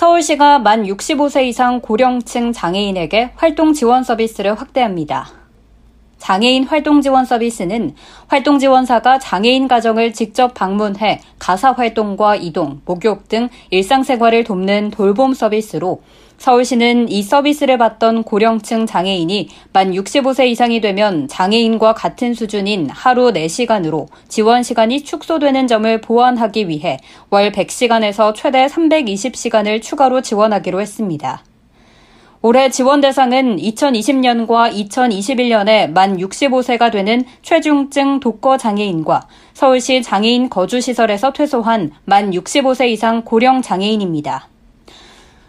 서울시가 만 65세 이상 고령층 장애인에게 활동 지원 서비스를 확대합니다. 장애인 활동 지원 서비스는 활동 지원사가 장애인 가정을 직접 방문해 가사 활동과 이동, 목욕 등 일상생활을 돕는 돌봄 서비스로 서울시는 이 서비스를 받던 고령층 장애인이 만 65세 이상이 되면 장애인과 같은 수준인 하루 4시간으로 지원 시간이 축소되는 점을 보완하기 위해 월 100시간에서 최대 320시간을 추가로 지원하기로 했습니다. 올해 지원 대상은 2020년과 2021년에 만 65세가 되는 최중증 독거 장애인과 서울시 장애인 거주시설에서 퇴소한 만 65세 이상 고령 장애인입니다.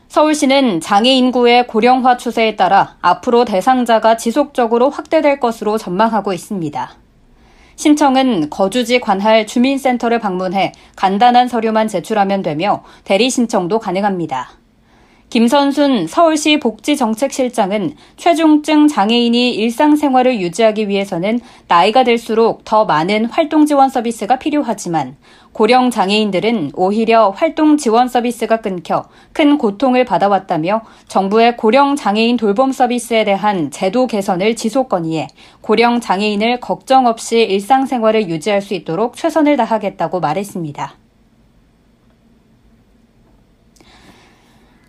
서울시는 장애 인구의 고령화 추세에 따라 앞으로 대상자가 지속적으로 확대될 것으로 전망하고 있습니다. 신청은 거주지 관할 주민센터를 방문해 간단한 서류만 제출하면 되며 대리 신청도 가능합니다. 김선순 서울시 복지정책실장은 최중증 장애인이 일상생활을 유지하기 위해서는 나이가 들수록 더 많은 활동 지원 서비스가 필요하지만 고령 장애인들은 오히려 활동 지원 서비스가 끊겨 큰 고통을 받아왔다며 정부의 고령 장애인 돌봄 서비스에 대한 제도 개선을 지속 건의해 고령 장애인을 걱정 없이 일상생활을 유지할 수 있도록 최선을 다하겠다고 말했습니다.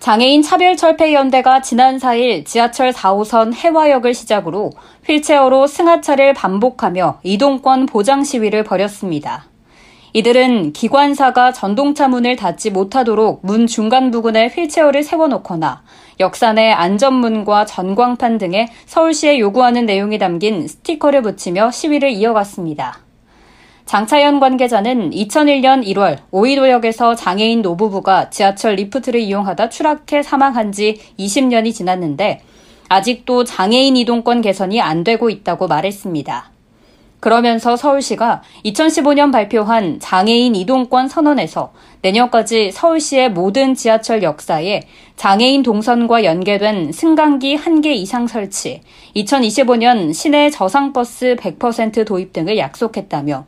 장애인 차별철폐연대가 지난 4일 지하철 4호선 해화역을 시작으로 휠체어로 승하차를 반복하며 이동권 보장 시위를 벌였습니다. 이들은 기관사가 전동차 문을 닫지 못하도록 문 중간 부근에 휠체어를 세워놓거나 내 안전문과 전광판 등에 서울시에 요구하는 내용이 담긴 스티커를 붙이며 시위를 이어갔습니다. 장차연 관계자는 2001년 1월 오이도역에서 장애인 노부부가 지하철 리프트를 이용하다 추락해 사망한 지 20년이 지났는데 아직도 장애인 이동권 개선이 안 되고 있다고 말했습니다. 그러면서 서울시가 2015년 발표한 장애인 이동권 선언에서 내년까지 서울시의 모든 지하철 역사에 장애인 동선과 연계된 승강기 1개 이상 설치, 2025년 시내 저상버스 100% 도입 등을 약속했다며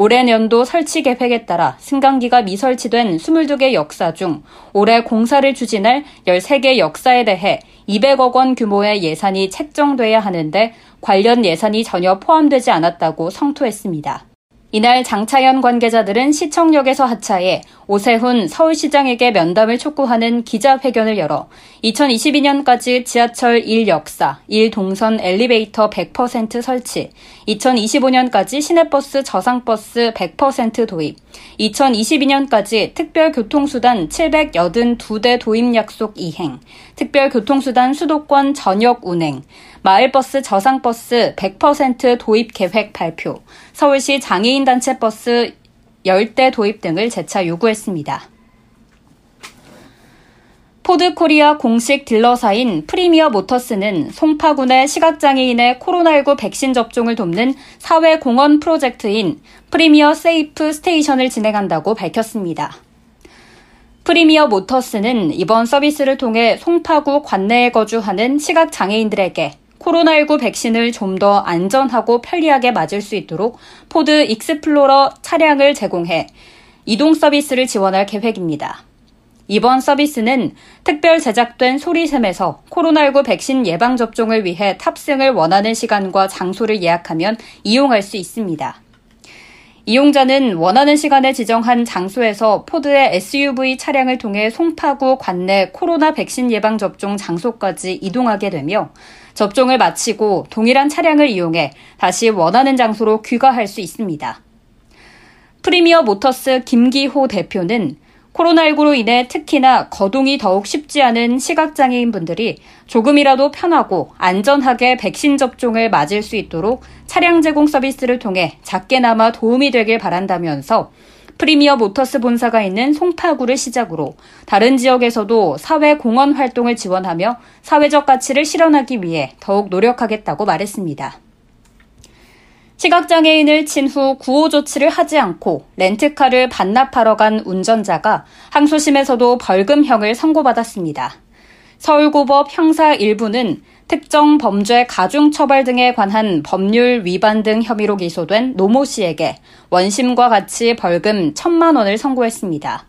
올해 년도 설치 계획에 따라 승강기가 미설치된 22개 역사 중 올해 공사를 추진할 13개 역사에 대해 200억 원 규모의 예산이 책정돼야 하는데 관련 예산이 전혀 포함되지 않았다고 성토했습니다. 이날 장차연 관계자들은 시청역에서 하차해 오세훈 서울시장에게 면담을 촉구하는 기자회견을 열어 2022년까지 지하철 1역사, 1동선 엘리베이터 100% 설치, 2025년까지 시내버스 저상버스 100% 도입, 2022년까지 특별교통수단 782대 도입 약속 이행, 특별교통수단 수도권 전역 운행, 마을버스 저상버스 100% 도입 계획 발표, 서울시 장애인단체 버스 10대 도입 등을 재차 요구했습니다. 포드 코리아 공식 딜러사인 프리미어 모터스는 송파구의 시각장애인의 코로나19 백신 접종을 돕는 사회공헌 프로젝트인 프리미어 세이프 스테이션을 진행한다고 밝혔습니다. 프리미어 모터스는 이번 서비스를 통해 송파구 관내에 거주하는 시각장애인들에게 코로나19 백신을 좀 더 안전하고 편리하게 맞을 수 있도록 포드 익스플로러 차량을 제공해 이동 서비스를 지원할 계획입니다. 이번 서비스는 특별 제작된 소리샘에서 코로나19 백신 예방접종을 위해 탑승을 원하는 시간과 장소를 예약하면 이용할 수 있습니다. 이용자는 원하는 시간에 지정한 장소에서 포드의 SUV 차량을 통해 송파구 관내 코로나 백신 예방 접종 장소까지 이동하게 되며 접종을 마치고 동일한 차량을 이용해 다시 원하는 장소로 귀가할 수 있습니다. 프리미어 모터스 김기호 대표는 코로나19로 인해 특히나 거동이 더욱 쉽지 않은 시각장애인 분들이 조금이라도 편하고 안전하게 백신 접종을 맞을 수 있도록 차량 제공 서비스를 통해 작게나마 도움이 되길 바란다면서 프리미어 모터스 본사가 있는 송파구를 시작으로 다른 지역에서도 사회 공헌 활동을 지원하며 사회적 가치를 실현하기 위해 더욱 노력하겠다고 말했습니다. 시각장애인을 친 후 구호 조치를 하지 않고 렌트카를 반납하러 간 운전자가 항소심에서도 벌금형을 선고받았습니다. 서울고법 형사 1부는 특정 범죄 가중처벌 등에 관한 법률 위반 등 혐의로 기소된 노모 씨에게 원심과 같이 벌금 1천만 원을 선고했습니다.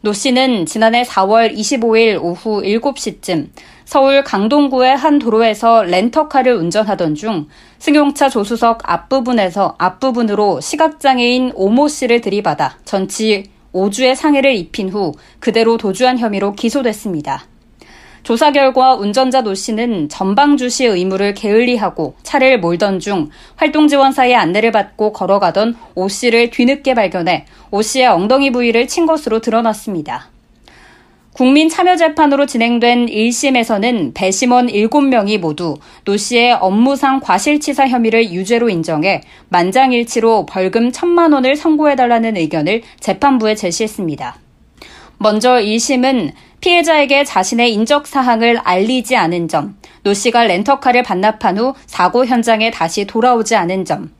노 씨는 지난해 4월 25일 오후 7시쯤 서울 강동구의 한 도로에서 렌터카를 운전하던 중 승용차 조수석 앞부분에서 앞부분으로 시각장애인 오모 씨를 들이받아 전치 5주의 상해를 입힌 후 그대로 도주한 혐의로 기소됐습니다. 조사 결과 운전자 노 씨는 전방 주시 의무를 게을리하고 차를 몰던 중 활동지원사의 안내를 받고 걸어가던 오 씨를 뒤늦게 발견해 오 씨의 엉덩이 부위를 친 것으로 드러났습니다. 국민참여재판으로 진행된 1심에서는 배심원 7명이 모두 노 씨의 업무상 과실치상 혐의를 유죄로 인정해 만장일치로 벌금 1천만 원을 선고해달라는 의견을 재판부에 제시했습니다. 먼저 1심은 피해자에게 자신의 인적 사항을 알리지 않은 점, 노 씨가 렌터카를 반납한 후 사고 현장에 다시 돌아오지 않은 점,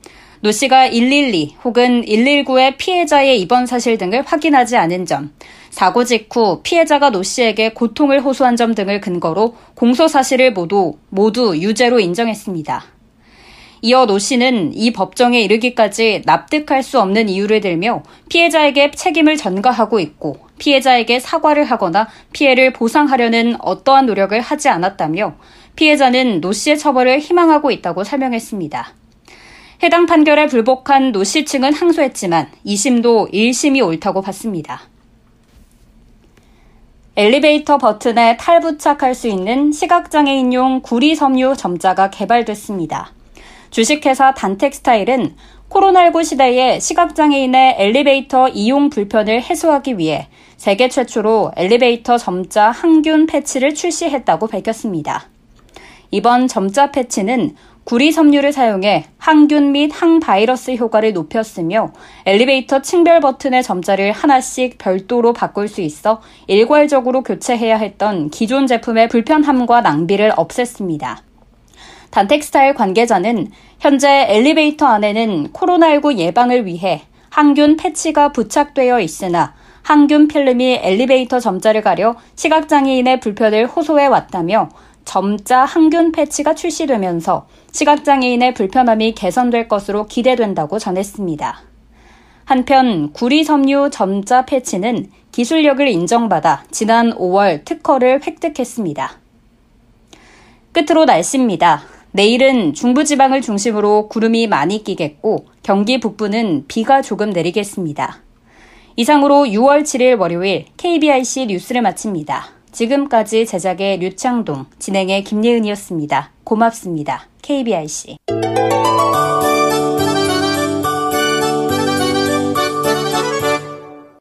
노 씨가 112 혹은 119에 피해자의 입원 사실 등을 확인하지 않은 점, 사고 직후 피해자가 노 씨에게 고통을 호소한 점 등을 근거로 공소 사실을 모두 모두 유죄로 인정했습니다. 이어 노 씨는 이 법정에 이르기까지 납득할 수 없는 이유를 들며 피해자에게 책임을 전가하고 있고 피해자에게 사과를 하거나 피해를 보상하려는 어떠한 노력을 하지 않았다며 피해자는 노 씨의 처벌을 희망하고 있다고 설명했습니다. 해당 판결에 불복한 노씨 측은 항소했지만 2심도 1심이 옳다고 봤습니다. 엘리베이터 버튼에 탈부착할 수 있는 시각장애인용 구리 섬유 점자가 개발됐습니다. 주식회사 단텍스타일은 코로나19 시대에 시각장애인의 엘리베이터 이용 불편을 해소하기 위해 세계 최초로 엘리베이터 점자 항균 패치를 출시했다고 밝혔습니다. 이번 점자 패치는 구리 섬유를 사용해 항균 및 항바이러스 효과를 높였으며 엘리베이터 층별 버튼의 점자를 하나씩 별도로 바꿀 수 있어 일괄적으로 교체해야 했던 기존 제품의 불편함과 낭비를 없앴습니다. 단텍스타일 관계자는 현재 엘리베이터 안에는 코로나19 예방을 위해 항균 패치가 부착되어 있으나 항균 필름이 엘리베이터 점자를 가려 시각장애인의 불편을 호소해 왔다며 점자 항균 패치가 출시되면서 시각장애인의 불편함이 개선될 것으로 기대된다고 전했습니다. 한편 구리 섬유 점자 패치는 기술력을 인정받아 지난 5월 특허를 획득했습니다. 끝으로 날씨입니다. 내일은 중부지방을 중심으로 구름이 많이 끼겠고 경기 북부는 비가 조금 내리겠습니다. 이상으로 6월 7일 월요일 KBIC 뉴스를 마칩니다. 지금까지 제작의 류창동, 진행의 김예은이었습니다. 고맙습니다. KBIC.